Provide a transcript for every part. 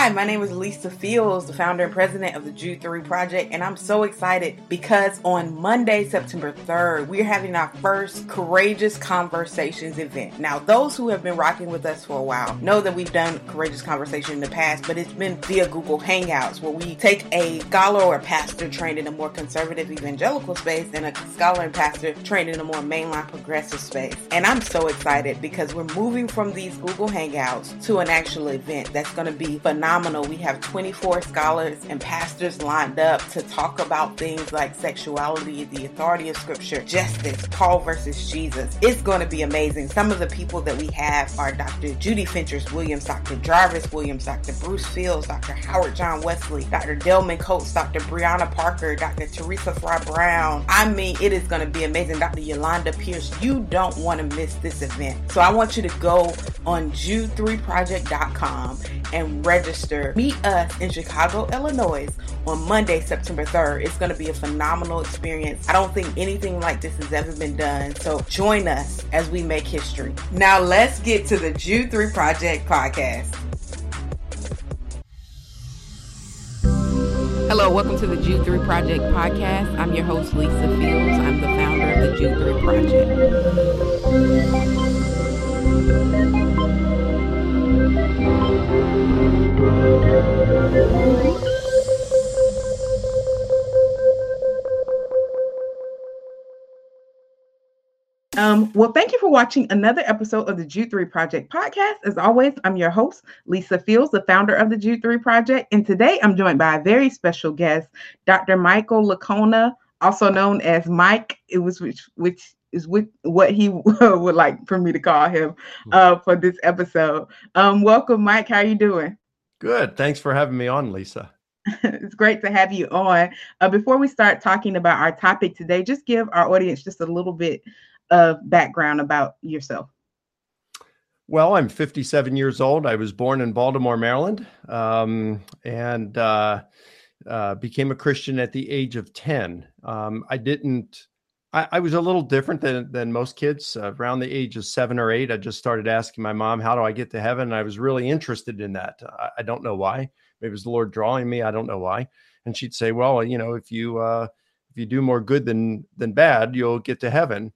Hi, my name is Lisa Fields, the founder and president of the Jude 3 Project, and I'm so excited because on Monday, September 3rd, we're having our first Courageous Conversations event. Now, those who have been rocking with us for a while know that we've done Courageous Conversation in the past, but it's been via Google Hangouts where we take a scholar or pastor trained in a more conservative evangelical space and a scholar and pastor trained in a more mainline progressive space. And I'm so excited because we're moving from these Google Hangouts to an actual event that's going to be phenomenal phenomenal. We have 24 scholars and pastors lined up to talk about things like sexuality, the authority of scripture, justice, Paul versus Jesus. It's going to be amazing. Some of the people that we have are Dr. Judy Fentress Williams, Dr. Jarvis Williams, Dr. Bruce Fields, Dr. Howard John Wesley, Dr. Delman Coates, Dr. Brianna Parker, Dr. Teresa Fry Brown. I mean, it is going to be amazing. Dr. Yolanda Pierce, you don't want to miss this event. So I want you to go on jude3project.com and register Meet us in Chicago, Illinois on Monday, September 3rd. It's going to be a phenomenal experience. I don't think anything like this has ever been done. So join us as we make history. Now let's get to the Jude 3 Project podcast. Hello, welcome to the Jude 3 Project podcast. I'm your host, Lisa Fields. I'm the founder of the Jude 3 Project. Thank you for watching another episode of the Jude 3 Project podcast. As always, I'm your host, Lisa Fields, the founder of the Jude 3 Project. And today I'm joined by a very special guest, Dr. Michael Licona, also known as Mike. It was which which is with what he would like for me to call him hmm. uh, for this episode. Um, welcome, Mike. How are you doing? Good. Thanks for having me on, Lisa. it's great to have you on. Uh, before we start talking about our topic today, just give our audience just a little bit of background about yourself. Well, I'm 57 years old. I was born in Baltimore, Maryland, um, and uh, uh, became a Christian at the age of 10. Um, I didn't I, I, was a little different than than most kids. Uh, around the age of seven or eight, I just started asking my mom, "How do I get to heaven?" And I was really interested in that. I, I, don't know why. Maybe it was the Lord drawing me. I don't know why. And she'd say, "Well, you know, if you uh, if you do more good than than bad, you'll get to heaven."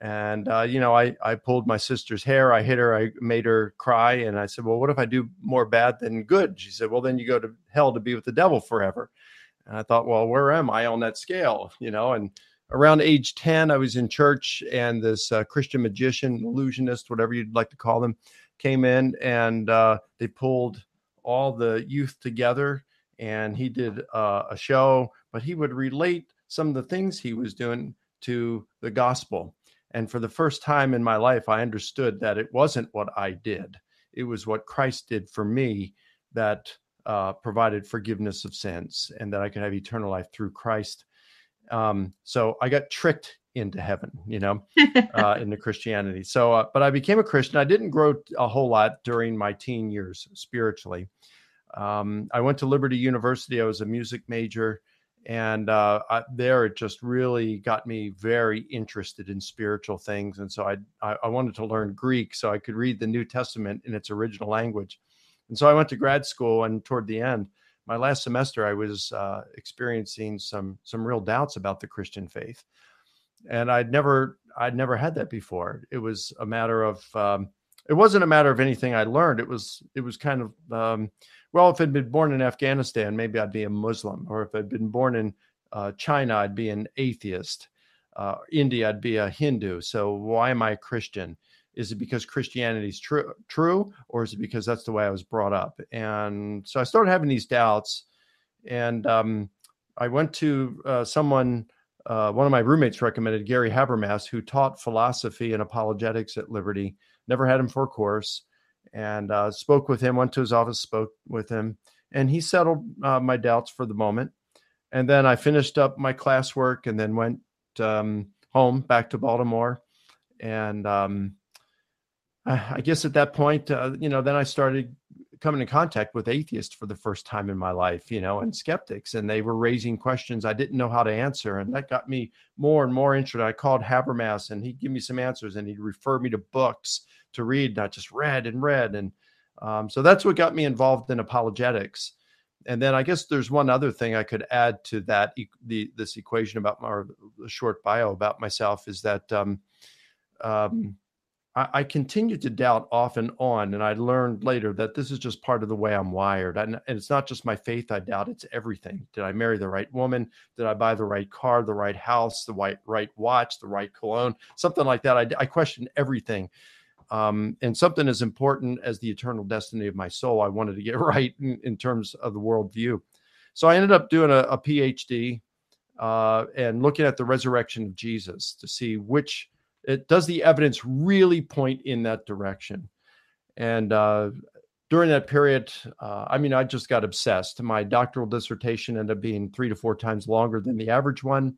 And uh, you know, I I pulled my sister's hair. I hit her. I made her cry. And I said, "Well, what if I do more bad than good?" She said, "Well, then you go to hell to be with the devil forever." And I thought, "Well, where am I on that scale?" You know, and around age 10, I was in church and this uh, Christian magician, illusionist, whatever you'd like to call them, came in and uh, they pulled all the youth together and he did uh, a show, but he would relate some of the things he was doing to the gospel. And for the first time in my life, I understood that it wasn't what I did, it was what Christ did for me that uh, provided forgiveness of sins and that I could have eternal life through Christ um, so I got tricked into heaven, you know, uh, into Christianity. So, uh, but I became a Christian. I didn't grow a whole lot during my teen years spiritually. Um, I went to Liberty University. I was a music major, and uh, I, there it just really got me very interested in spiritual things. And so I, I, I wanted to learn Greek so I could read the New Testament in its original language. And so I went to grad school, and toward the end, my last semester, I was uh, experiencing some some real doubts about the Christian faith, and I'd never I'd never had that before. It was a matter of um, it wasn't a matter of anything I learned. It was it was kind of um, well, if I'd been born in Afghanistan, maybe I'd be a Muslim, or if I'd been born in uh, China, I'd be an atheist. Uh, India, I'd be a Hindu. So why am I a Christian? is it because Christianity is true, true, or is it because that's the way I was brought up? And so I started having these doubts, and um, I went to uh, someone. Uh, one of my roommates recommended Gary Habermas, who taught philosophy and apologetics at Liberty. Never had him for a course, and uh, spoke with him. Went to his office, spoke with him, and he settled uh, my doubts for the moment. And then I finished up my classwork, and then went um, home back to Baltimore, and um, I guess at that point, uh, you know, then I started coming in contact with atheists for the first time in my life, you know, and skeptics, and they were raising questions I didn't know how to answer, and that got me more and more interested. I called Habermas, and he'd give me some answers, and he'd refer me to books to read. I just read and read, and Um, so that's what got me involved in apologetics. And then I guess there's one other thing I could add to that the this equation about my short bio about myself is that um, um, I, I continued to doubt off and on, and I learned later that this is just part of the way I'm wired. And, and it's not just my faith I doubt; it's everything. Did I marry the right woman? Did I buy the right car, the right house, the right right watch, the right cologne, something like that? I, I question everything um, and something as important as the eternal destiny of my soul, I wanted to get right in, in terms of the worldview. So I ended up doing a, a PhD uh, and looking at the resurrection of Jesus to see which it does the evidence really point in that direction. And uh, during that period, uh, I mean, I just got obsessed. My doctoral dissertation ended up being three to four times longer than the average one.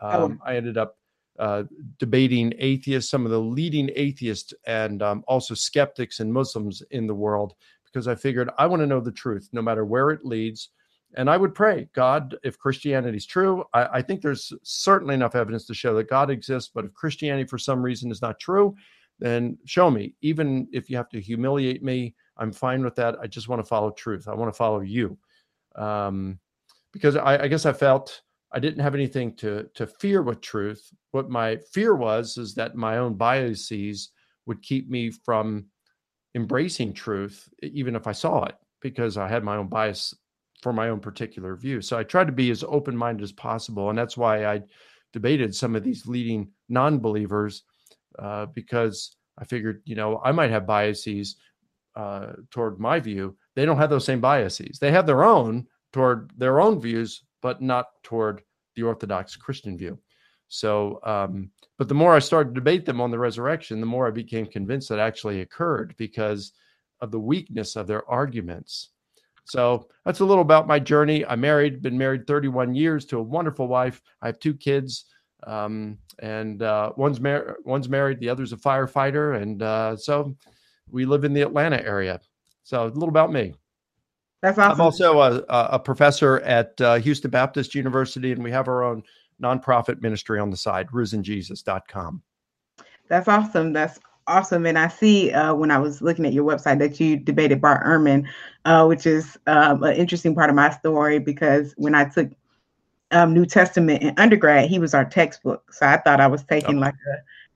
Oh. Um, oh. I ended up uh, debating atheists, some of the leading atheists, and um, also skeptics and Muslims in the world, because I figured I want to know the truth, no matter where it leads. And I would pray, God, if Christianity is true, I, I think there's certainly enough evidence to show that God exists. But if Christianity, for some reason, is not true, then show me. Even if you have to humiliate me, I'm fine with that. I just want to follow truth. I want to follow you. Um, because I, I guess I felt I didn't have anything to to fear with truth. What my fear was is that my own biases would keep me from embracing truth, even if I saw it, because I had my own bias for my own particular view. So I tried to be as open minded as possible, and that's why I debated some of these leading non believers, uh, because I figured, you know, I might have biases uh, toward my view. They don't have those same biases. They have their own toward their own views, but not toward the Orthodox Christian view. So, um, but the more I started to debate them on the resurrection, the more I became convinced that actually occurred because of the weakness of their arguments. So that's a little about my journey. I'm married, been married 31 years to a wonderful wife. I have two kids, um, and uh, one's married, one's married, the other's a firefighter, and uh, so we live in the Atlanta area. So a little about me. That's awesome. I'm also a, a professor at uh, Houston Baptist University, and we have our own nonprofit ministry on the side, risenjesus.com. That's awesome. That's awesome. And I see uh, when I was looking at your website that you debated Bart Ehrman, uh, which is um, an interesting part of my story because when I took um, New Testament in undergrad, he was our textbook. So I thought I was taking oh. like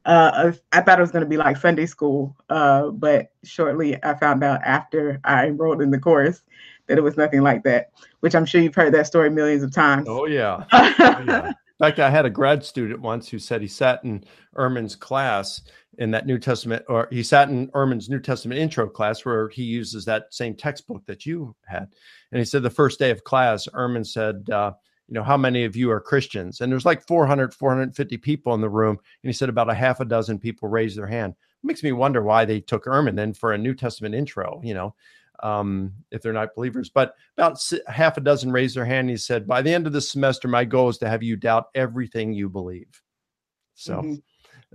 a, uh, a, I thought it was going to be like Sunday school. Uh, but shortly I found out after I enrolled in the course that it was nothing like that, which I'm sure you've heard that story millions of times. Oh, yeah. oh, yeah. In fact, I had a grad student once who said he sat in Ehrman's class in that New Testament, or he sat in Ehrman's New Testament intro class where he uses that same textbook that you had. And he said the first day of class, Ehrman said, uh, you know, how many of you are Christians? And there's like 400, 450 people in the room. And he said about a half a dozen people raised their hand. It makes me wonder why they took Ehrman then for a New Testament intro, you know um, if they're not believers. But about half a dozen raised their hand. And he said, By the end of the semester, my goal is to have you doubt everything you believe. So mm-hmm.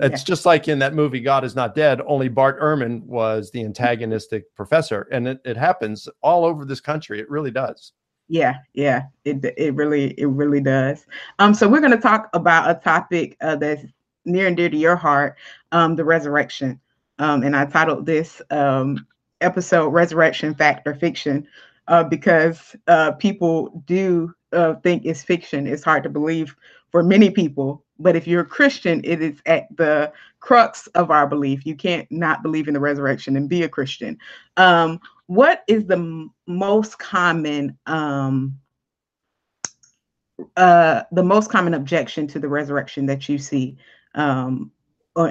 it's yeah. just like in that movie, God is Not Dead, only Bart Ehrman was the antagonistic professor. And it, it happens all over this country. It really does. Yeah, yeah, it it really it really does. Um, so we're going to talk about a topic uh, that's near and dear to your heart, um, the resurrection. Um, and I titled this um, episode resurrection fact or fiction uh, because uh, people do uh, think it's fiction. It's hard to believe for many people but if you're a christian it is at the crux of our belief. You can't not believe in the resurrection and be a christian. Um, what is the m- most common um, uh, the most common objection to the resurrection that you see um,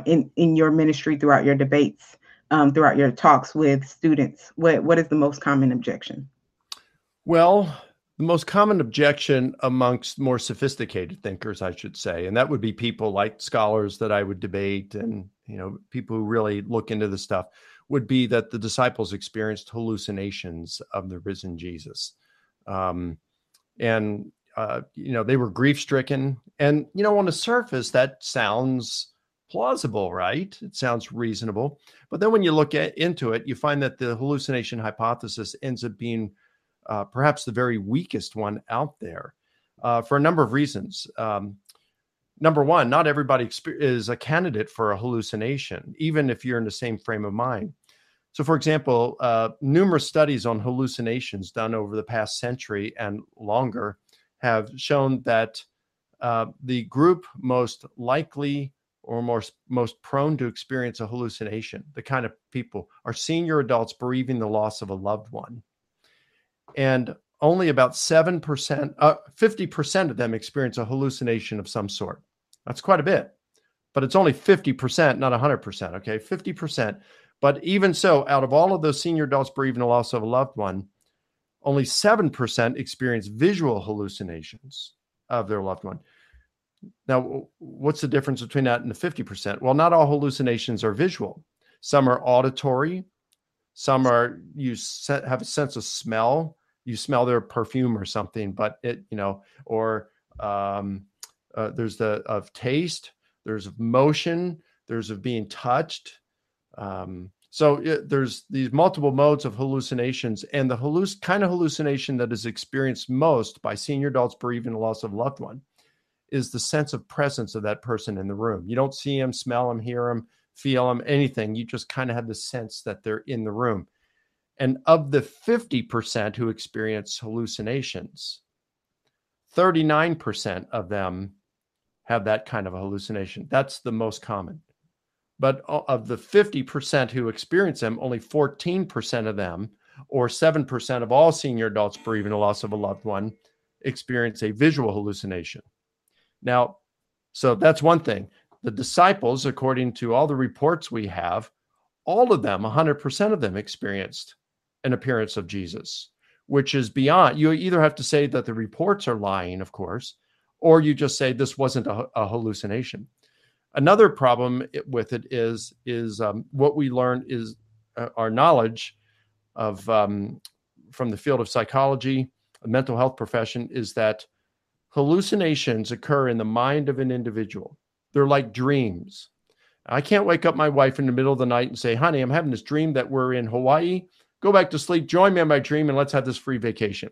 in in your ministry throughout your debates um, throughout your talks with students? What what is the most common objection? Well, the most common objection amongst more sophisticated thinkers, I should say, and that would be people like scholars that I would debate, and you know, people who really look into the stuff, would be that the disciples experienced hallucinations of the risen Jesus, um, and uh, you know, they were grief stricken, and you know, on the surface, that sounds plausible, right? It sounds reasonable. But then when you look at, into it, you find that the hallucination hypothesis ends up being uh, perhaps the very weakest one out there uh, for a number of reasons. Um, number one, not everybody is a candidate for a hallucination, even if you're in the same frame of mind. So, for example, uh, numerous studies on hallucinations done over the past century and longer have shown that uh, the group most likely or most most prone to experience a hallucination, the kind of people are senior adults bereaving the loss of a loved one, and only about seven percent, uh, fifty percent of them experience a hallucination of some sort. That's quite a bit, but it's only fifty percent, not hundred percent. Okay, fifty percent. But even so, out of all of those senior adults bereaving the loss of a loved one, only 7% experience visual hallucinations of their loved one. Now, what's the difference between that and the 50%? Well, not all hallucinations are visual. Some are auditory, some are you have a sense of smell. You smell their perfume or something, but it, you know, or um, uh, there's the of taste, there's of motion, there's of being touched, um, so it, there's these multiple modes of hallucinations, and the halluc- kind of hallucination that is experienced most by senior adults bereaving the loss of loved one is the sense of presence of that person in the room. You don't see them, smell them, hear them, feel them, anything. You just kind of have the sense that they're in the room. And of the 50% who experience hallucinations, 39% of them have that kind of a hallucination. That's the most common. But of the 50% who experience them, only 14% of them, or 7% of all senior adults bereaving the loss of a loved one, experience a visual hallucination. Now, so that's one thing. The disciples, according to all the reports we have, all of them, 100% of them experienced an appearance of Jesus, which is beyond. You either have to say that the reports are lying, of course, or you just say this wasn't a, a hallucination. Another problem with it is is um, what we learned is uh, our knowledge of um, from the field of psychology, mental health profession, is that hallucinations occur in the mind of an individual. They're like dreams. I can't wake up my wife in the middle of the night and say, "Honey, I'm having this dream that we're in Hawaii. Go back to sleep. Join me in my dream, and let's have this free vacation."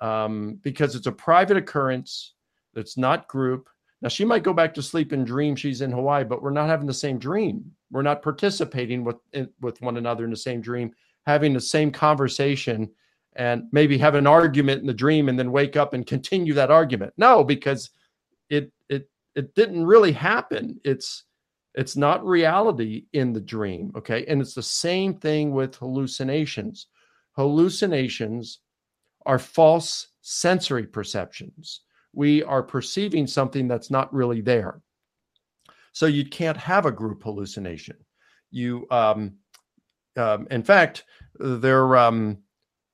Um, because it's a private occurrence. It's not group now, she might go back to sleep and dream she's in Hawaii, but we're not having the same dream. We're not participating with, with one another in the same dream, having the same conversation, and maybe have an argument in the dream and then wake up and continue that argument. No, because it it it didn't really happen. It's it's not reality in the dream. Okay. And it's the same thing with hallucinations. Hallucinations are false sensory perceptions we are perceiving something that's not really there. So you can't have a group hallucination. You, um, um, in fact, there um,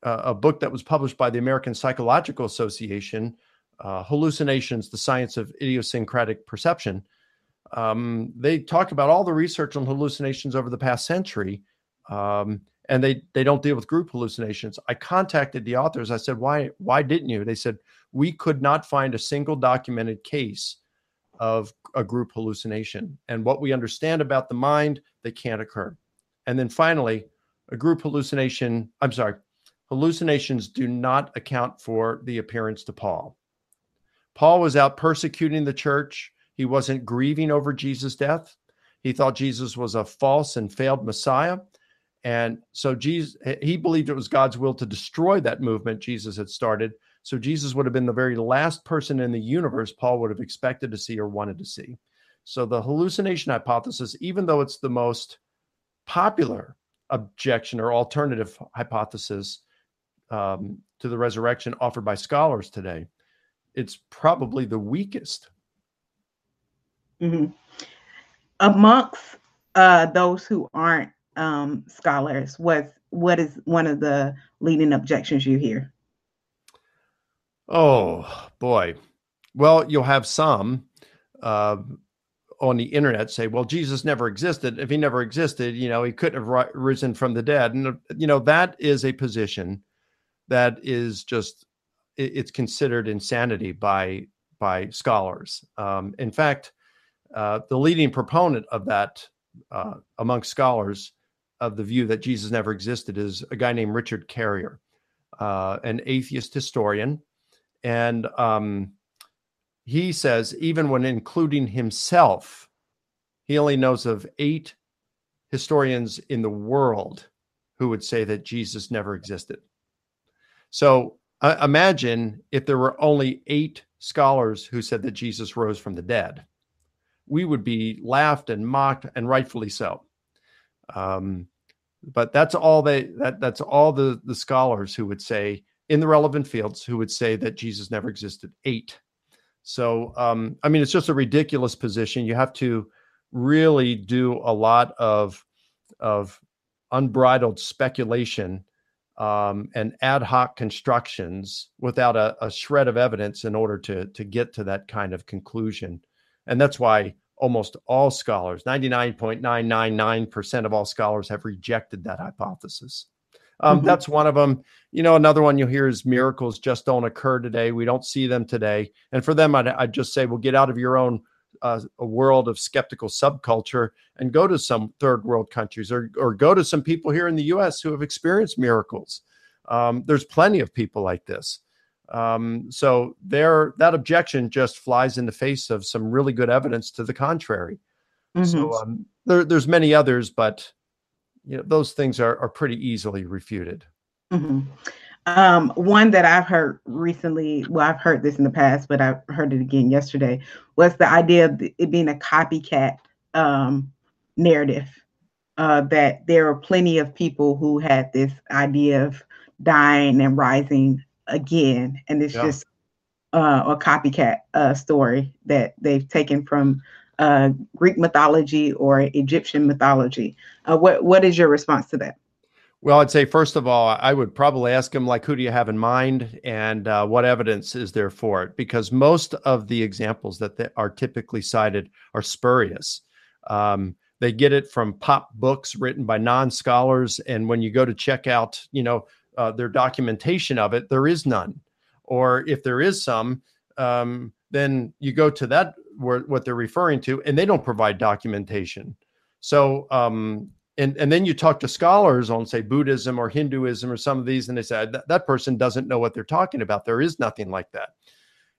uh, a book that was published by the American Psychological Association, uh, "Hallucinations: The Science of Idiosyncratic Perception." Um, they talk about all the research on hallucinations over the past century, um, and they they don't deal with group hallucinations. I contacted the authors. I said, "Why why didn't you?" They said, "We could not find a single documented case of a group hallucination, and what we understand about the mind, they can't occur." And then finally, a group hallucination. I'm sorry, hallucinations do not account for the appearance to Paul. Paul was out persecuting the church. He wasn't grieving over Jesus' death. He thought Jesus was a false and failed Messiah and so Jesus, he believed it was God's will to destroy that movement Jesus had started. So Jesus would have been the very last person in the universe Paul would have expected to see or wanted to see. So the hallucination hypothesis, even though it's the most popular objection or alternative hypothesis um, to the resurrection offered by scholars today, it's probably the weakest. Mm-hmm. Amongst uh, those who aren't um, scholars, what what is one of the leading objections you hear? Oh boy, well you'll have some uh, on the internet say, "Well, Jesus never existed. If he never existed, you know, he couldn't have risen from the dead." And you know that is a position that is just it's considered insanity by by scholars. Um, in fact, uh, the leading proponent of that uh, among scholars of the view that Jesus never existed is a guy named Richard Carrier, uh, an atheist historian. And um, he says, even when including himself, he only knows of eight historians in the world who would say that Jesus never existed. So uh, imagine if there were only eight scholars who said that Jesus rose from the dead. We would be laughed and mocked, and rightfully so. Um, but that's all they that that's all the the scholars who would say in the relevant fields who would say that Jesus never existed. Eight. So um, I mean, it's just a ridiculous position. You have to really do a lot of of unbridled speculation um, and ad hoc constructions without a, a, shred of evidence in order to to get to that kind of conclusion. And that's why almost all scholars, 99.999% of all scholars have rejected that hypothesis. Um, mm-hmm. That's one of them. You know, another one you'll hear is miracles just don't occur today. We don't see them today. And for them, I'd, I'd just say, well, get out of your own uh, a world of skeptical subculture and go to some third world countries or, or go to some people here in the US who have experienced miracles. Um, there's plenty of people like this. Um, so there, that objection just flies in the face of some really good evidence to the contrary. Mm-hmm. So um, there, there's many others, but you know those things are, are pretty easily refuted. Mm-hmm. Um, one that I've heard recently, well, I've heard this in the past, but I heard it again yesterday, was the idea of it being a copycat um, narrative. Uh, that there are plenty of people who had this idea of dying and rising again, and it's yeah. just uh, a copycat uh, story that they've taken from uh, Greek mythology or Egyptian mythology. Uh, what what is your response to that? Well, I'd say first of all, I would probably ask him like, who do you have in mind, and uh, what evidence is there for it? Because most of the examples that are typically cited are spurious. Um, they get it from pop books written by non-scholars, and when you go to check out, you know, uh, their documentation of it, there is none. Or if there is some, um, then you go to that where, what they're referring to, and they don't provide documentation. So um, and and then you talk to scholars on say buddhism or hinduism or some of these and they say that, that person doesn't know what they're talking about. There is nothing like that.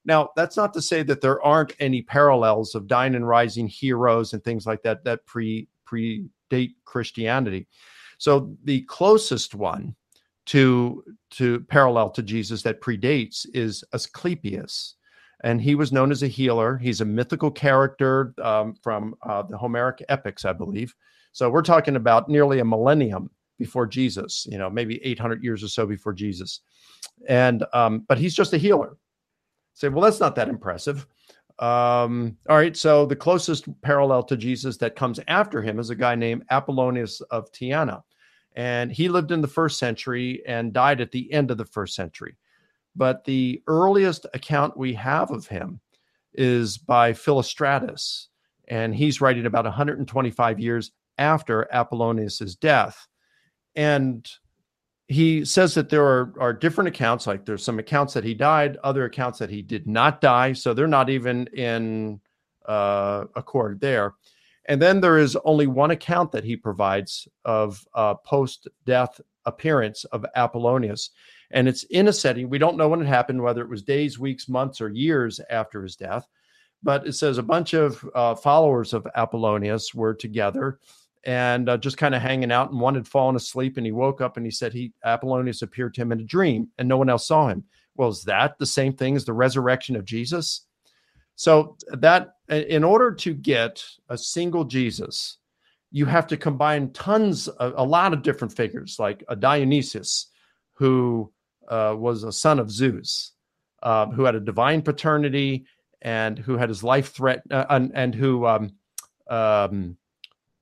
Now that's not to say that there aren't any parallels of dying and rising heroes and things like that that pre predate christianity. So the closest one to to parallel to jesus that predates is asclepius. And he was known as a healer. He's a mythical character um, from uh, the homeric epics i believe so we're talking about nearly a millennium before Jesus, you know, maybe 800 years or so before Jesus. And, um, but he's just a healer. Say, well, that's not that impressive. Um, all right. So the closest parallel to Jesus that comes after him is a guy named Apollonius of Tyana. And he lived in the first century and died at the end of the first century. But the earliest account we have of him is by Philostratus. And he's writing about 125 years after Apollonius's death. And he says that there are, are different accounts, like there's some accounts that he died, other accounts that he did not die. So they're not even in uh, accord there. And then there is only one account that he provides of uh, post death appearance of Apollonius. And it's in a setting, we don't know when it happened, whether it was days, weeks, months, or years after his death. But it says a bunch of uh, followers of Apollonius were together and uh, just kind of hanging out. And one had fallen asleep, and he woke up and he said he Apollonius appeared to him in a dream, and no one else saw him. Well, is that the same thing as the resurrection of Jesus? So that in order to get a single Jesus, you have to combine tons, of, a lot of different figures, like a Dionysius, who uh, was a son of Zeus, uh, who had a divine paternity and who had his life threat uh, and, and, who um, um,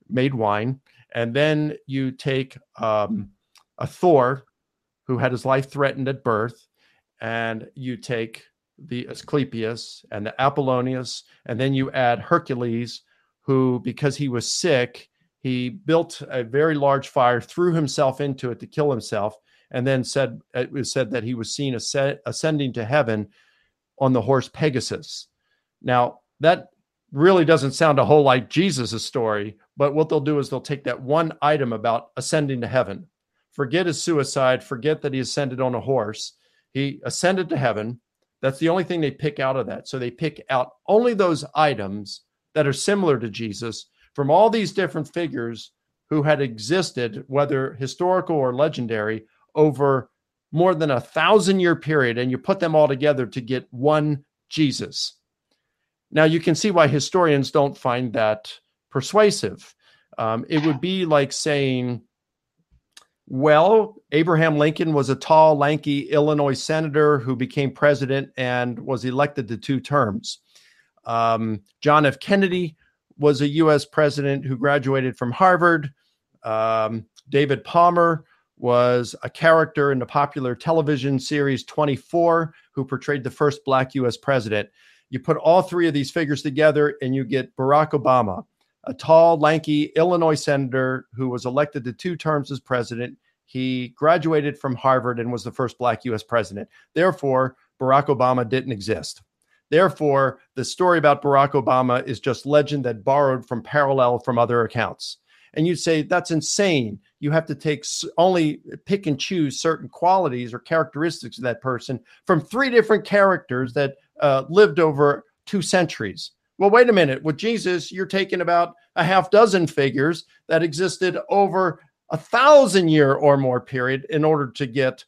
made wine, and then you take um, a Thor who had his life threatened at birth, and you take the Asclepius and the Apollonius, and then you add Hercules, who, because he was sick, he built a very large fire, threw himself into it to kill himself, and then said it was said that he was seen ascending to heaven on the horse Pegasus. Now that really doesn't sound a whole like Jesus' story, but what they'll do is they'll take that one item about ascending to heaven, forget his suicide, forget that he ascended on a horse. He ascended to heaven. That's the only thing they pick out of that. So they pick out only those items that are similar to Jesus from all these different figures who had existed, whether historical or legendary, over more than a thousand year period, and you put them all together to get one Jesus. Now, you can see why historians don't find that persuasive. Um, it would be like saying, well, Abraham Lincoln was a tall, lanky Illinois senator who became president and was elected to two terms. Um, John F. Kennedy was a U.S. president who graduated from Harvard. Um, David Palmer was a character in the popular television series 24 who portrayed the first black U.S. president. You put all three of these figures together and you get Barack Obama, a tall, lanky Illinois senator who was elected to two terms as president. He graduated from Harvard and was the first black U.S. president. Therefore, Barack Obama didn't exist. Therefore, the story about Barack Obama is just legend that borrowed from parallel from other accounts. And you'd say that's insane. You have to take only pick and choose certain qualities or characteristics of that person from three different characters that uh, lived over two centuries. Well, wait a minute. With Jesus, you're taking about a half dozen figures that existed over a thousand year or more period in order to get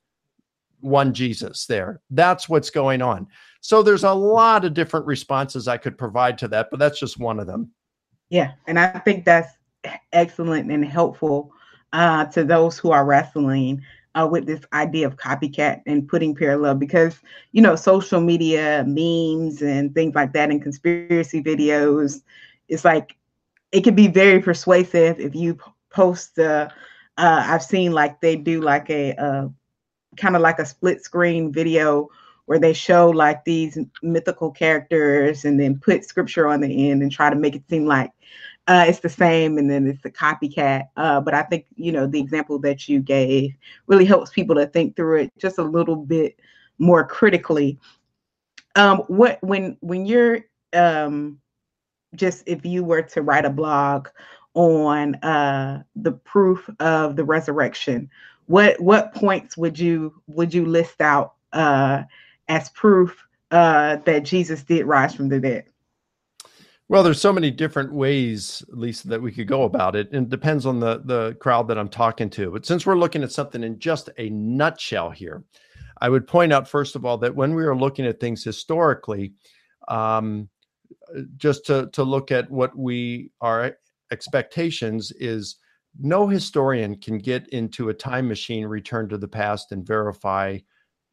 one Jesus there. That's what's going on. So there's a lot of different responses I could provide to that, but that's just one of them. Yeah. And I think that's excellent and helpful uh, to those who are wrestling uh, with this idea of copycat and putting parallel because you know social media memes and things like that and conspiracy videos it's like it can be very persuasive if you post uh, uh i've seen like they do like a uh, kind of like a split screen video where they show like these mythical characters and then put scripture on the end and try to make it seem like uh, it's the same and then it's the copycat. Uh, but I think, you know, the example that you gave really helps people to think through it just a little bit more critically. Um, what when when you're um, just if you were to write a blog on uh, the proof of the resurrection, what what points would you would you list out uh, as proof uh, that Jesus did rise from the dead? Well, there's so many different ways, Lisa, that we could go about it. And it depends on the, the crowd that I'm talking to. But since we're looking at something in just a nutshell here, I would point out, first of all, that when we are looking at things historically, um, just to, to look at what we our expectations is no historian can get into a time machine, return to the past, and verify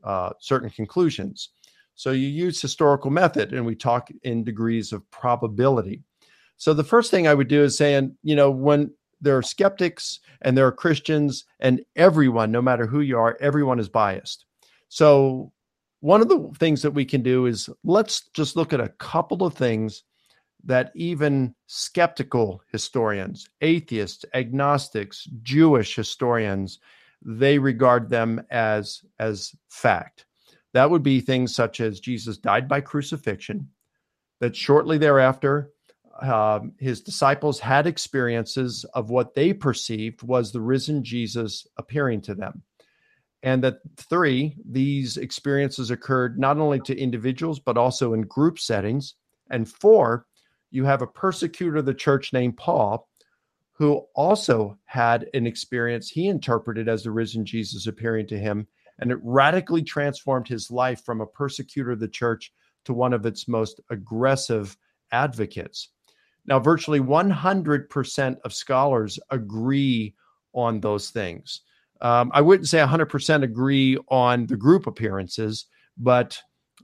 uh, certain conclusions. So you use historical method, and we talk in degrees of probability. So the first thing I would do is saying, you know, when there are skeptics and there are Christians, and everyone, no matter who you are, everyone is biased. So one of the things that we can do is let's just look at a couple of things that even skeptical historians, atheists, agnostics, Jewish historians, they regard them as as fact. That would be things such as Jesus died by crucifixion, that shortly thereafter, uh, his disciples had experiences of what they perceived was the risen Jesus appearing to them. And that three, these experiences occurred not only to individuals, but also in group settings. And four, you have a persecutor of the church named Paul, who also had an experience he interpreted as the risen Jesus appearing to him and it radically transformed his life from a persecutor of the church to one of its most aggressive advocates. Now, virtually 100% of scholars agree on those things. Um, I wouldn't say 100% agree on the group appearances, but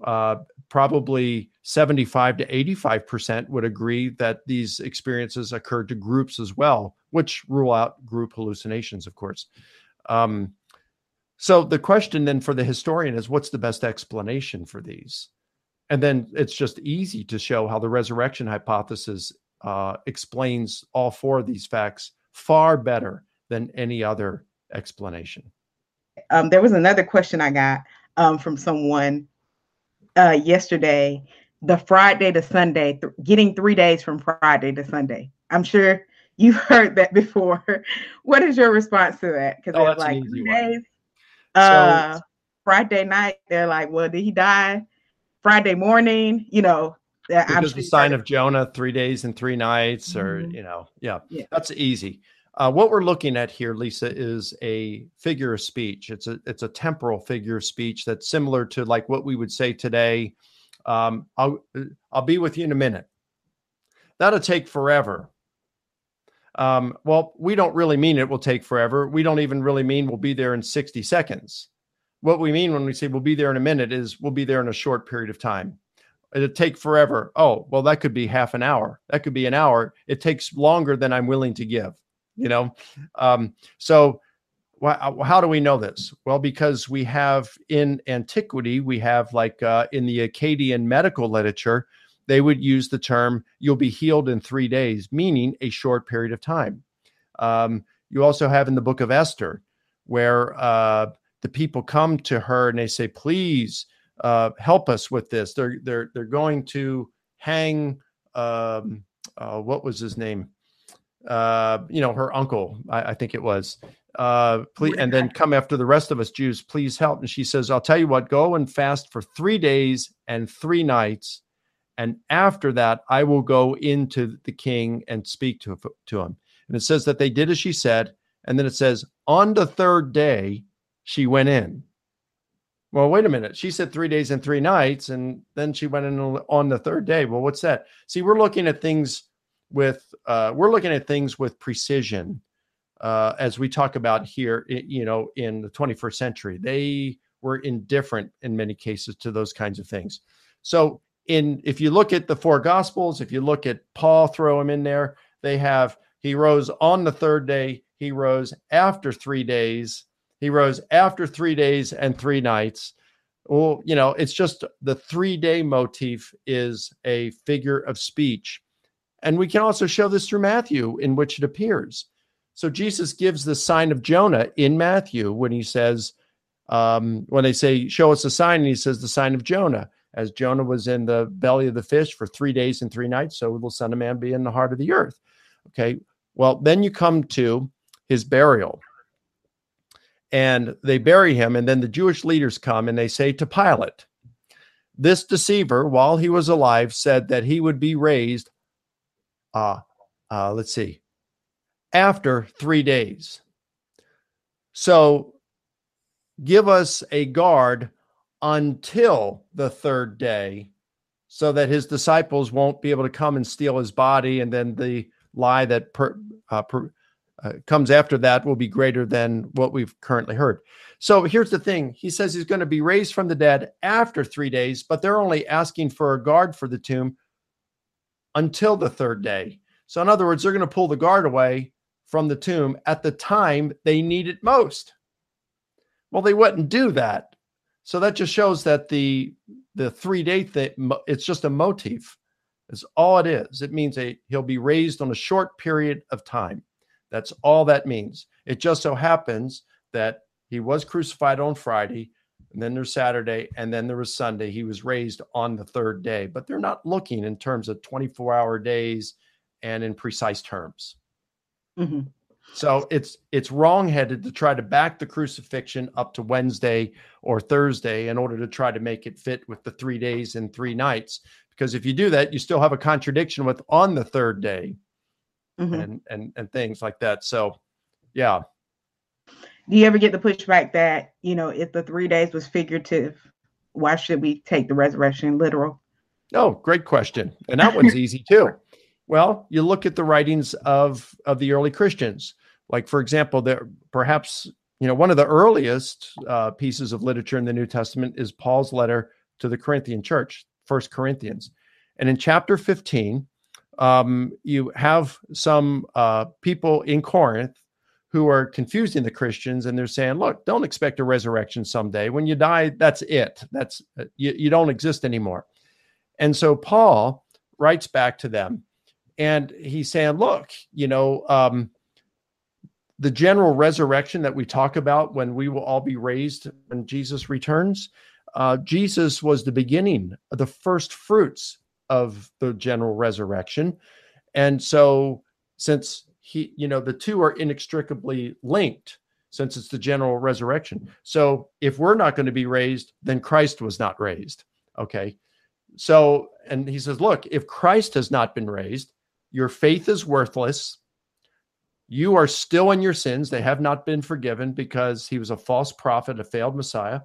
uh, probably 75 to 85% would agree that these experiences occurred to groups as well, which rule out group hallucinations, of course. Um, so the question then for the historian is what's the best explanation for these? And then it's just easy to show how the resurrection hypothesis uh, explains all four of these facts far better than any other explanation. Um, there was another question I got um, from someone uh, yesterday the Friday to Sunday, th- getting three days from Friday to Sunday. I'm sure you've heard that before. what is your response to that? Because oh, it's like three days uh, so, Friday night, they're like, well, did he die Friday morning? You know, because the sign of Jonah, three days and three nights, or mm-hmm. you know, yeah, yeah, that's easy. Uh, what we're looking at here, Lisa, is a figure of speech. It's a it's a temporal figure of speech that's similar to like what we would say today. Um, I'll I'll be with you in a minute. That'll take forever. Um, well, we don't really mean it will take forever. We don't even really mean we'll be there in 60 seconds. What we mean when we say we'll be there in a minute is we'll be there in a short period of time. It'll take forever. Oh, well, that could be half an hour. That could be an hour. It takes longer than I'm willing to give, you know? Um, so, wh- how do we know this? Well, because we have in antiquity, we have like uh, in the Akkadian medical literature, they would use the term you'll be healed in three days, meaning a short period of time. Um, you also have in the book of Esther, where uh, the people come to her and they say, please uh, help us with this. They're, they're, they're going to hang, um, uh, what was his name? Uh, you know, her uncle, I, I think it was. Uh, please, and then come after the rest of us Jews, please help. And she says, I'll tell you what, go and fast for three days and three nights and after that I will go into the king and speak to, to him. And it says that they did as she said. And then it says, on the third day, she went in. Well, wait a minute. She said three days and three nights, and then she went in on the third day. Well, what's that? See, we're looking at things with uh, we're looking at things with precision uh, as we talk about here. You know, in the 21st century, they were indifferent in many cases to those kinds of things. So in if you look at the four gospels, if you look at Paul, throw him in there, they have he rose on the third day, he rose after three days, he rose after three days and three nights. Well, you know, it's just the three day motif is a figure of speech. And we can also show this through Matthew, in which it appears. So Jesus gives the sign of Jonah in Matthew when he says, um, when they say, Show us a sign, and he says, The sign of Jonah as Jonah was in the belly of the fish for three days and three nights, so will Son of Man be in the heart of the earth. Okay. Well, then you come to his burial. And they bury him, and then the Jewish leaders come and they say to Pilate, This deceiver, while he was alive, said that he would be raised, uh, uh, let's see, after three days. So give us a guard until the third day so that his disciples won't be able to come and steal his body. And then the lie that per, uh, per, uh, comes after that will be greater than what we've currently heard. So here's the thing. He says he's going to be raised from the dead after three days but they're only asking for a guard for the tomb until the third day. So in other words they're going to pull the guard away from the tomb at the time they need it most. Well they wouldn't do that so that just shows that the the three day thing it's just a motif. It's all it is. It means a he'll be raised on a short period of time. That's all that means. It just so happens that he was crucified on Friday, and then there's Saturday, and then there was Sunday. He was raised on the third day, but they're not looking in terms of 24 hour days and in precise terms. Mm-hmm. So it's it's wrongheaded to try to back the crucifixion up to Wednesday or Thursday in order to try to make it fit with the three days and three nights. Because if you do that, you still have a contradiction with on the third day, mm-hmm. and and and things like that. So, yeah. Do you ever get the pushback that you know if the three days was figurative, why should we take the resurrection literal? Oh, great question, and that one's easy too. Well, you look at the writings of of the early Christians. Like, for example, there perhaps you know one of the earliest uh, pieces of literature in the New Testament is Paul's letter to the Corinthian church, First Corinthians, and in chapter fifteen, um, you have some uh, people in Corinth who are confusing the Christians, and they're saying, "Look, don't expect a resurrection someday. When you die, that's it. That's uh, you, you don't exist anymore." And so Paul writes back to them, and he's saying, "Look, you know." Um, the general resurrection that we talk about when we will all be raised when Jesus returns, uh, Jesus was the beginning, the first fruits of the general resurrection. And so, since he, you know, the two are inextricably linked, since it's the general resurrection. So, if we're not going to be raised, then Christ was not raised. Okay. So, and he says, look, if Christ has not been raised, your faith is worthless You are still in your sins. They have not been forgiven because he was a false prophet, a failed Messiah.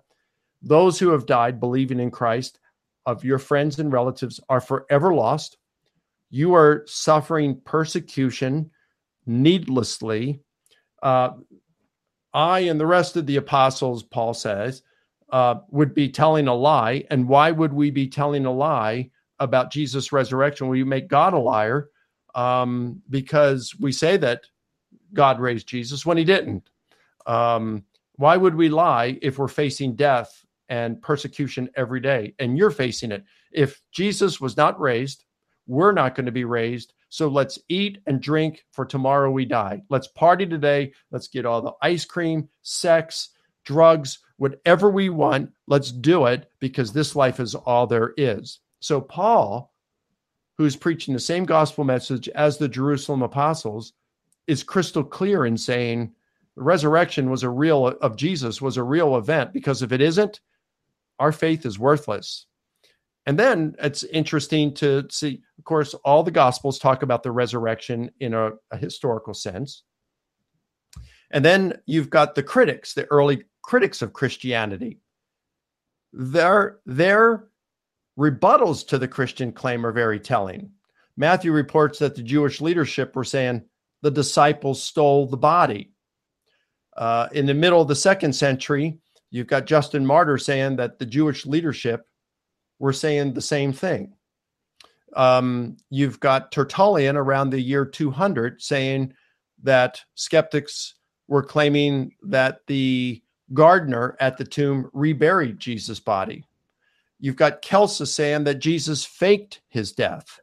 Those who have died believing in Christ, of your friends and relatives, are forever lost. You are suffering persecution needlessly. Uh, I and the rest of the apostles, Paul says, uh, would be telling a lie. And why would we be telling a lie about Jesus' resurrection? We make God a liar um, because we say that God raised Jesus when he didn't. Um, why would we lie if we're facing death and persecution every day? And you're facing it. If Jesus was not raised, we're not going to be raised. So let's eat and drink for tomorrow we die. Let's party today. Let's get all the ice cream, sex, drugs, whatever we want. Let's do it because this life is all there is. So, Paul, who's preaching the same gospel message as the Jerusalem apostles, is crystal clear in saying the resurrection was a real of Jesus was a real event because if it isn't, our faith is worthless. And then it's interesting to see, of course, all the Gospels talk about the resurrection in a, a, historical sense. And then you've got the critics, the early critics of Christianity. Their, their rebuttals to the Christian claim are very telling. Matthew reports that the Jewish leadership were saying the disciples stole the body. Uh, in the middle of the second century, you've got Justin Martyr saying that the Jewish leadership were saying the same thing. Um, you've got Tertullian around the year 200 saying that skeptics were claiming that the gardener at the tomb reburied Jesus' body. You've got Celsus saying that Jesus faked his death.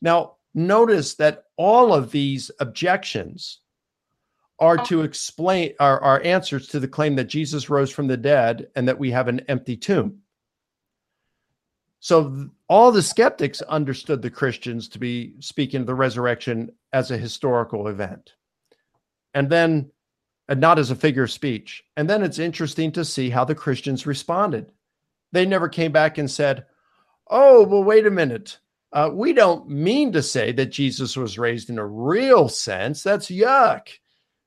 Now, notice that all of these objections are to explain are, are answers to the claim that Jesus rose from the dead and that we have an empty tomb. So all the skeptics understood the Christians to be speaking of the resurrection as a historical event. And then and not as a figure of speech. And then it's interesting to see how the Christians responded. They never came back and said, "Oh, well wait a minute. Uh, we don't mean to say that Jesus was raised in a real sense. That's yuck.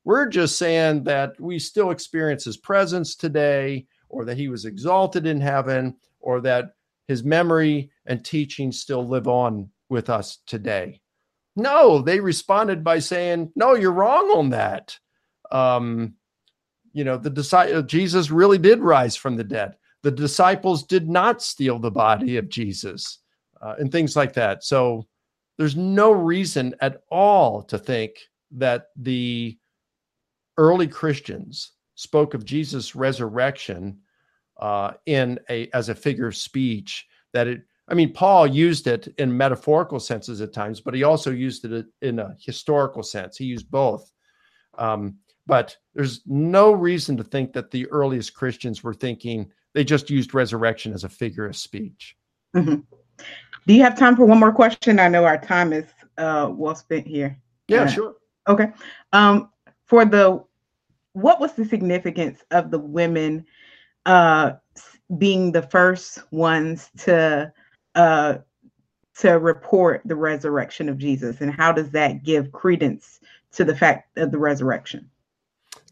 We're just saying that we still experience his presence today, or that he was exalted in heaven, or that his memory and teaching still live on with us today. No, they responded by saying, No, you're wrong on that. Um, you know, the disciple Jesus really did rise from the dead. The disciples did not steal the body of Jesus, uh, and things like that. So there's no reason at all to think that the early Christians spoke of Jesus' resurrection uh, in a as a figure of speech that it i mean paul used it in metaphorical senses at times but he also used it in a historical sense he used both um, but there's no reason to think that the earliest christians were thinking they just used resurrection as a figure of speech. Mm-hmm. do you have time for one more question? I know our time is uh, well spent here. Yeah uh, sure. Okay. Um, for the what was the significance of the women uh, being the first ones to uh, to report the resurrection of Jesus, and how does that give credence to the fact of the resurrection?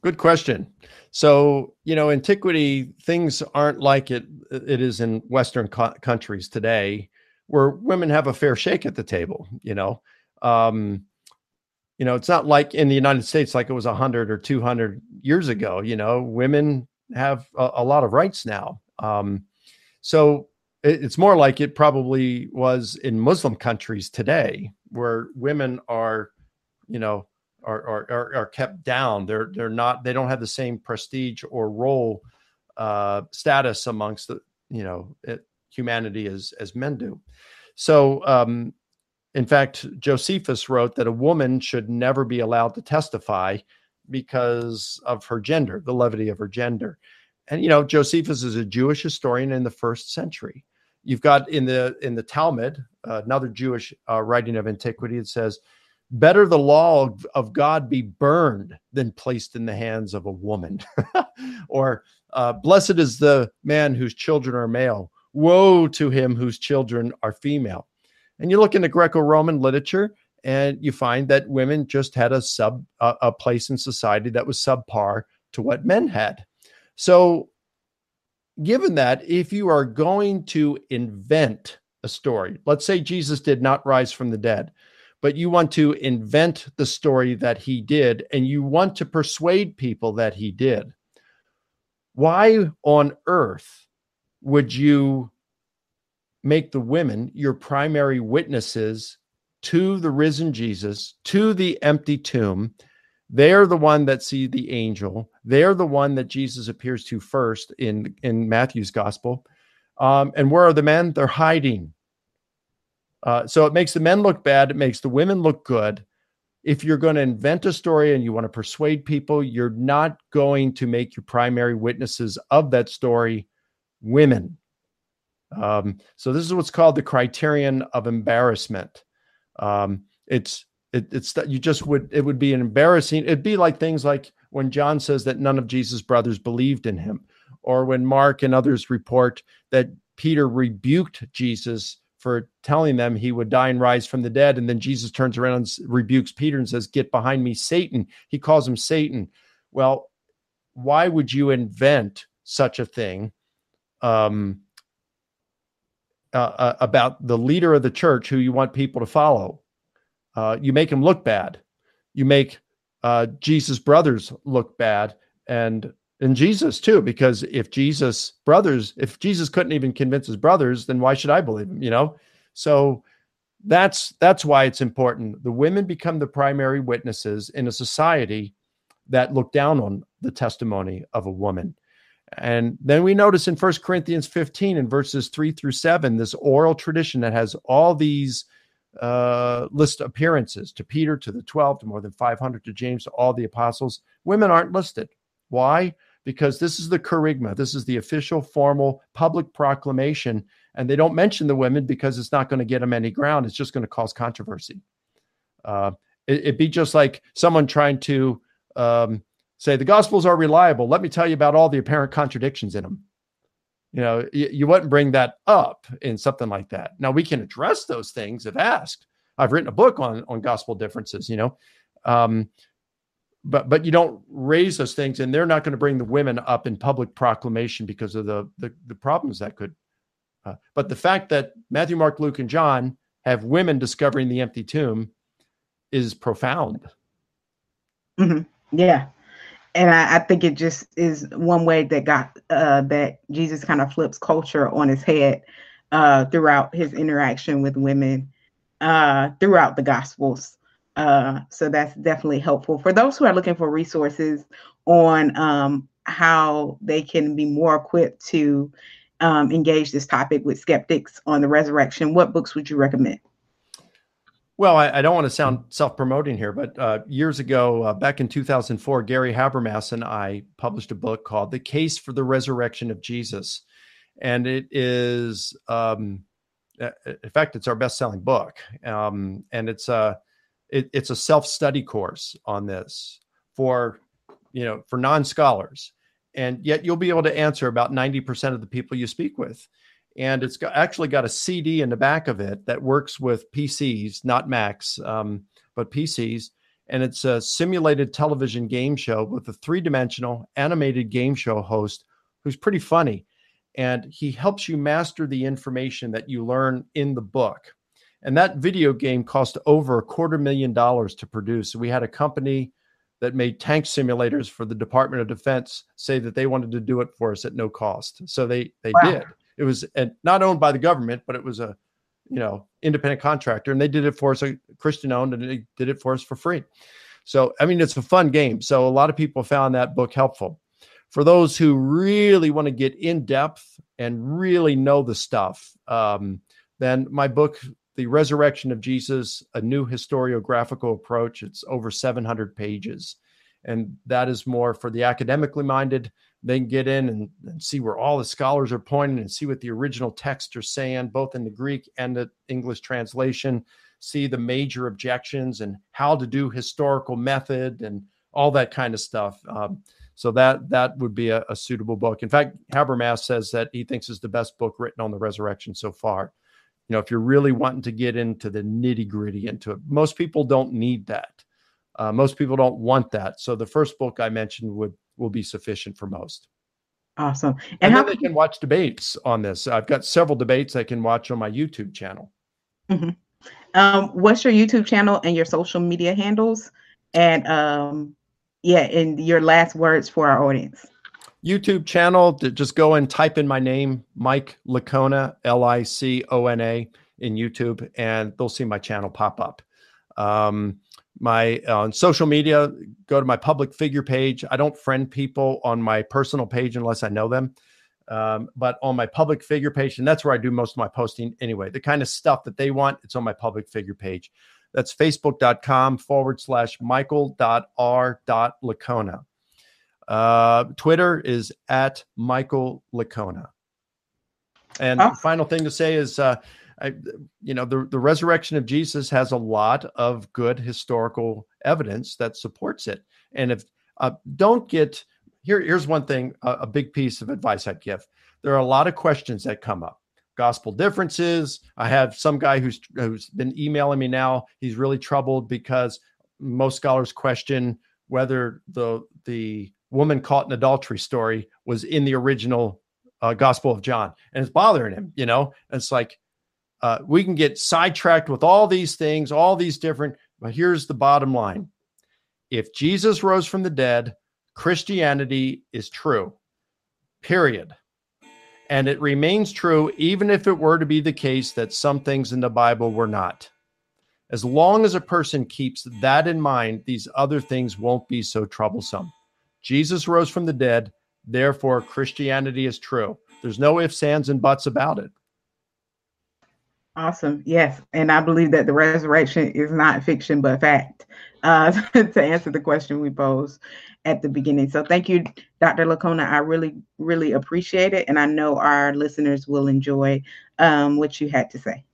Good question. So, you know, antiquity things aren't like it it is in Western co- countries today, where women have a fair shake at the table. You know, um, you know, it's not like in the United States like it was hundred or two hundred years ago. You know, women have a, a lot of rights now. Um, so it, it's more like it probably was in Muslim countries today, where women are, you know, are, are, are kept down. They're they're not. They don't have the same prestige or role uh, status amongst the you know it, humanity as as men do. So, um, in fact, Josephus wrote that a woman should never be allowed to testify because of her gender, the levity of her gender. And you know, Josephus is a Jewish historian in the first century. You've got in the in the Talmud, uh, another Jewish uh, writing of antiquity, it says, "Better the law of, God be burned than placed in the hands of a woman," or uh, "Blessed is the man whose children are male. Woe to him whose children are female." And you look into Greco-Roman literature, and you find that women just had a sub a place in society that was subpar to what men had. So, given that, if you are going to invent a story, let's say Jesus did not rise from the dead, but you want to invent the story that he did, and you want to persuade people that he did, why on earth would you make the women your primary witnesses to the risen Jesus, to the empty tomb. They're the one that see the angel. They're the one that Jesus appears to first in in Matthew's gospel. Um, and where are the men? They're hiding. Uh, so it makes the men look bad. It makes the women look good. If you're going to invent a story and you want to persuade people, you're not going to make your primary witnesses of that story women. Um, so this is what's called the criterion of embarrassment. Um, it's it, it's that you just would it would be an embarrassing. It'd be like things like when John says that none of Jesus' brothers believed in him, or when Mark and others report that Peter rebuked Jesus for telling them he would die and rise from the dead, and then Jesus turns around and rebukes Peter and says, "Get behind me, Satan." He calls him Satan. Well, why would you invent such a thing? Um, uh, uh, about the leader of the church who you want people to follow. Uh, you make him look bad. You make uh, Jesus' brothers look bad, and and Jesus too, because if Jesus' brothers, if Jesus couldn't even convince his brothers, then why should I believe him? You know, so that's that's why it's important. The women become the primary witnesses in a society that look down on the testimony of a woman. And then we notice in First Corinthians 15 in verses 3 through 7, this oral tradition that has all these uh, list appearances to Peter, to the 12, to more than 500, to James, to all the apostles. Women aren't listed. Why? Because this is the kerygma. This is the official, formal, public proclamation. And they don't mention the women because it's not going to get them any ground. It's just going to cause controversy. Uh, it, would be just like someone trying to um, say the gospels are reliable let me tell you about all the apparent contradictions in them you know you, you wouldn't bring that up in something like that now we can address those things if asked i've written a book on on gospel differences you know um, but but you don't raise those things and they're not going to bring the women up in public proclamation because of the the, the problems that could uh, but the fact that matthew mark luke and john have women discovering the empty tomb is profound mm-hmm. yeah and I, I, think it just is one way that got uh, that Jesus kind of flips culture on his head uh, throughout his interaction with women uh, throughout the Gospels. Uh, so that's definitely helpful for those who are looking for resources on um, how they can be more equipped to um, engage this topic with skeptics on the resurrection. What books would you recommend? Well, I, I, don't want to sound self-promoting here, but uh, years ago, uh, back in 2004, Gary Habermas and I published a book called "The Case for the Resurrection of Jesus," and it is, um, in fact, it's our best-selling book, um, and it's a it, it's a self-study course on this for you know for non-scholars, and yet you'll be able to answer about 90% of the people you speak with and it's got, actually got a CD in the back of it that works with PCs, not Macs, um, but PCs. And it's a simulated television game show with a three dimensional animated game show host who's pretty funny. And he helps you master the information that you learn in the book. And that video game cost over a quarter million dollars to produce. So we had a company that made tank simulators for the Department of Defense say that they wanted to do it for us at no cost. So they they wow. did. It was not owned by the government, but it was a you know independent contractor, and they did it for us, a Christian owned, and they did it for us for free. So I mean, it's a fun game. So a lot of people found that book helpful. For those who really want to get in depth and really know the stuff, um, then my book, The Resurrection of Jesus, a new historiographical approach. It's over 700 pages. And that is more for the academically minded they can get in and, and, see where all the scholars are pointing and see what the original texts are saying, both in the Greek and the English translation, see the major objections and how to do historical method and all that kind of stuff. Um, so that that would be a, a, suitable book. In fact, Habermas says that he thinks is the best book written on the resurrection so far. You know, if you're really wanting to get into the nitty gritty into it, most people don't need that. Uh, most people don't want that. So the first book I mentioned would will be sufficient for most. Awesome. And, and how they can watch debates on this. I've got several debates I can watch on my YouTube channel. Mm-hmm. Um, what's your YouTube channel and your social media handles? And um, yeah, and your last words for our audience. YouTube channel, just go and type in my name, Mike Licona, L I C O N A, in YouTube, and they'll see my channel pop up. Um, my uh, on social media go to my public figure page. I don't friend people on my personal page unless i know them. Um, but on my public figure page and that's where i do most of my posting anyway the kind of stuff that they want it's on my public figure page. That's facebook.com forward slash michael r licona uh, twitter is at michael Licona. and oh. final thing to say is uh, I, you know, the, the resurrection of Jesus has a lot of good historical evidence that supports it. And if uh, don't get here, here's one thing, a, a big piece of advice I'd give. There are a lot of questions that come up. Gospel differences. I have some guy who's who's been emailing me now. He's really troubled because most scholars question whether the the woman caught in adultery story was in the original uh, Gospel of John, and it's bothering him. You know, and it's like uh, we can get sidetracked with all these things, all these different, but here's the bottom line. If Jesus rose from the dead, Christianity is true, period. And it remains true even if it were to be the case that some things in the Bible were not. As long as a person keeps that in mind, these other things won't be so troublesome. Jesus rose from the dead, therefore, Christianity is true. There's no ifs, ands, and buts about it. Awesome. Yes. And I believe that the resurrection is not fiction, but fact, uh, to answer the question we posed at the beginning. So thank you, Dr. Licona. I really, really appreciate it. And I know our listeners will enjoy um, what you had to say.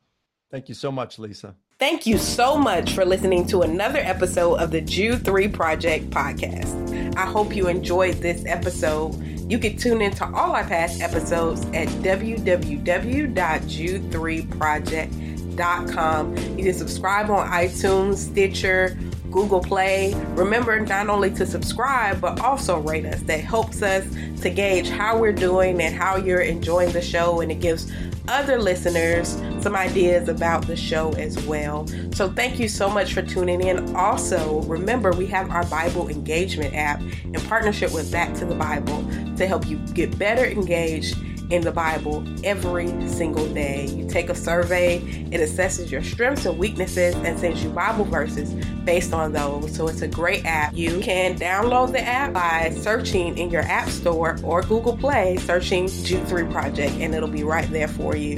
Thank you so much, Lisa. Thank you so much for listening to another episode of the Jude 3 Project podcast. I hope you enjoyed this episode you can tune into all our past episodes at www.jude3project.com. You can subscribe on iTunes, Stitcher, Google Play. Remember not only to subscribe, but also rate us. That helps us to gauge how we're doing and how you're enjoying the show, and it gives other listeners some ideas about the show as well. So, thank you so much for tuning in. Also, remember we have our Bible engagement app in partnership with Back to the Bible to help you get better engaged in the Bible every single day. You take a survey, it assesses your strengths and weaknesses and sends you Bible verses based on those. So it's a great app. You can download the app by searching in your App Store or Google Play, searching Jude 3 Project, and it'll be right there for you.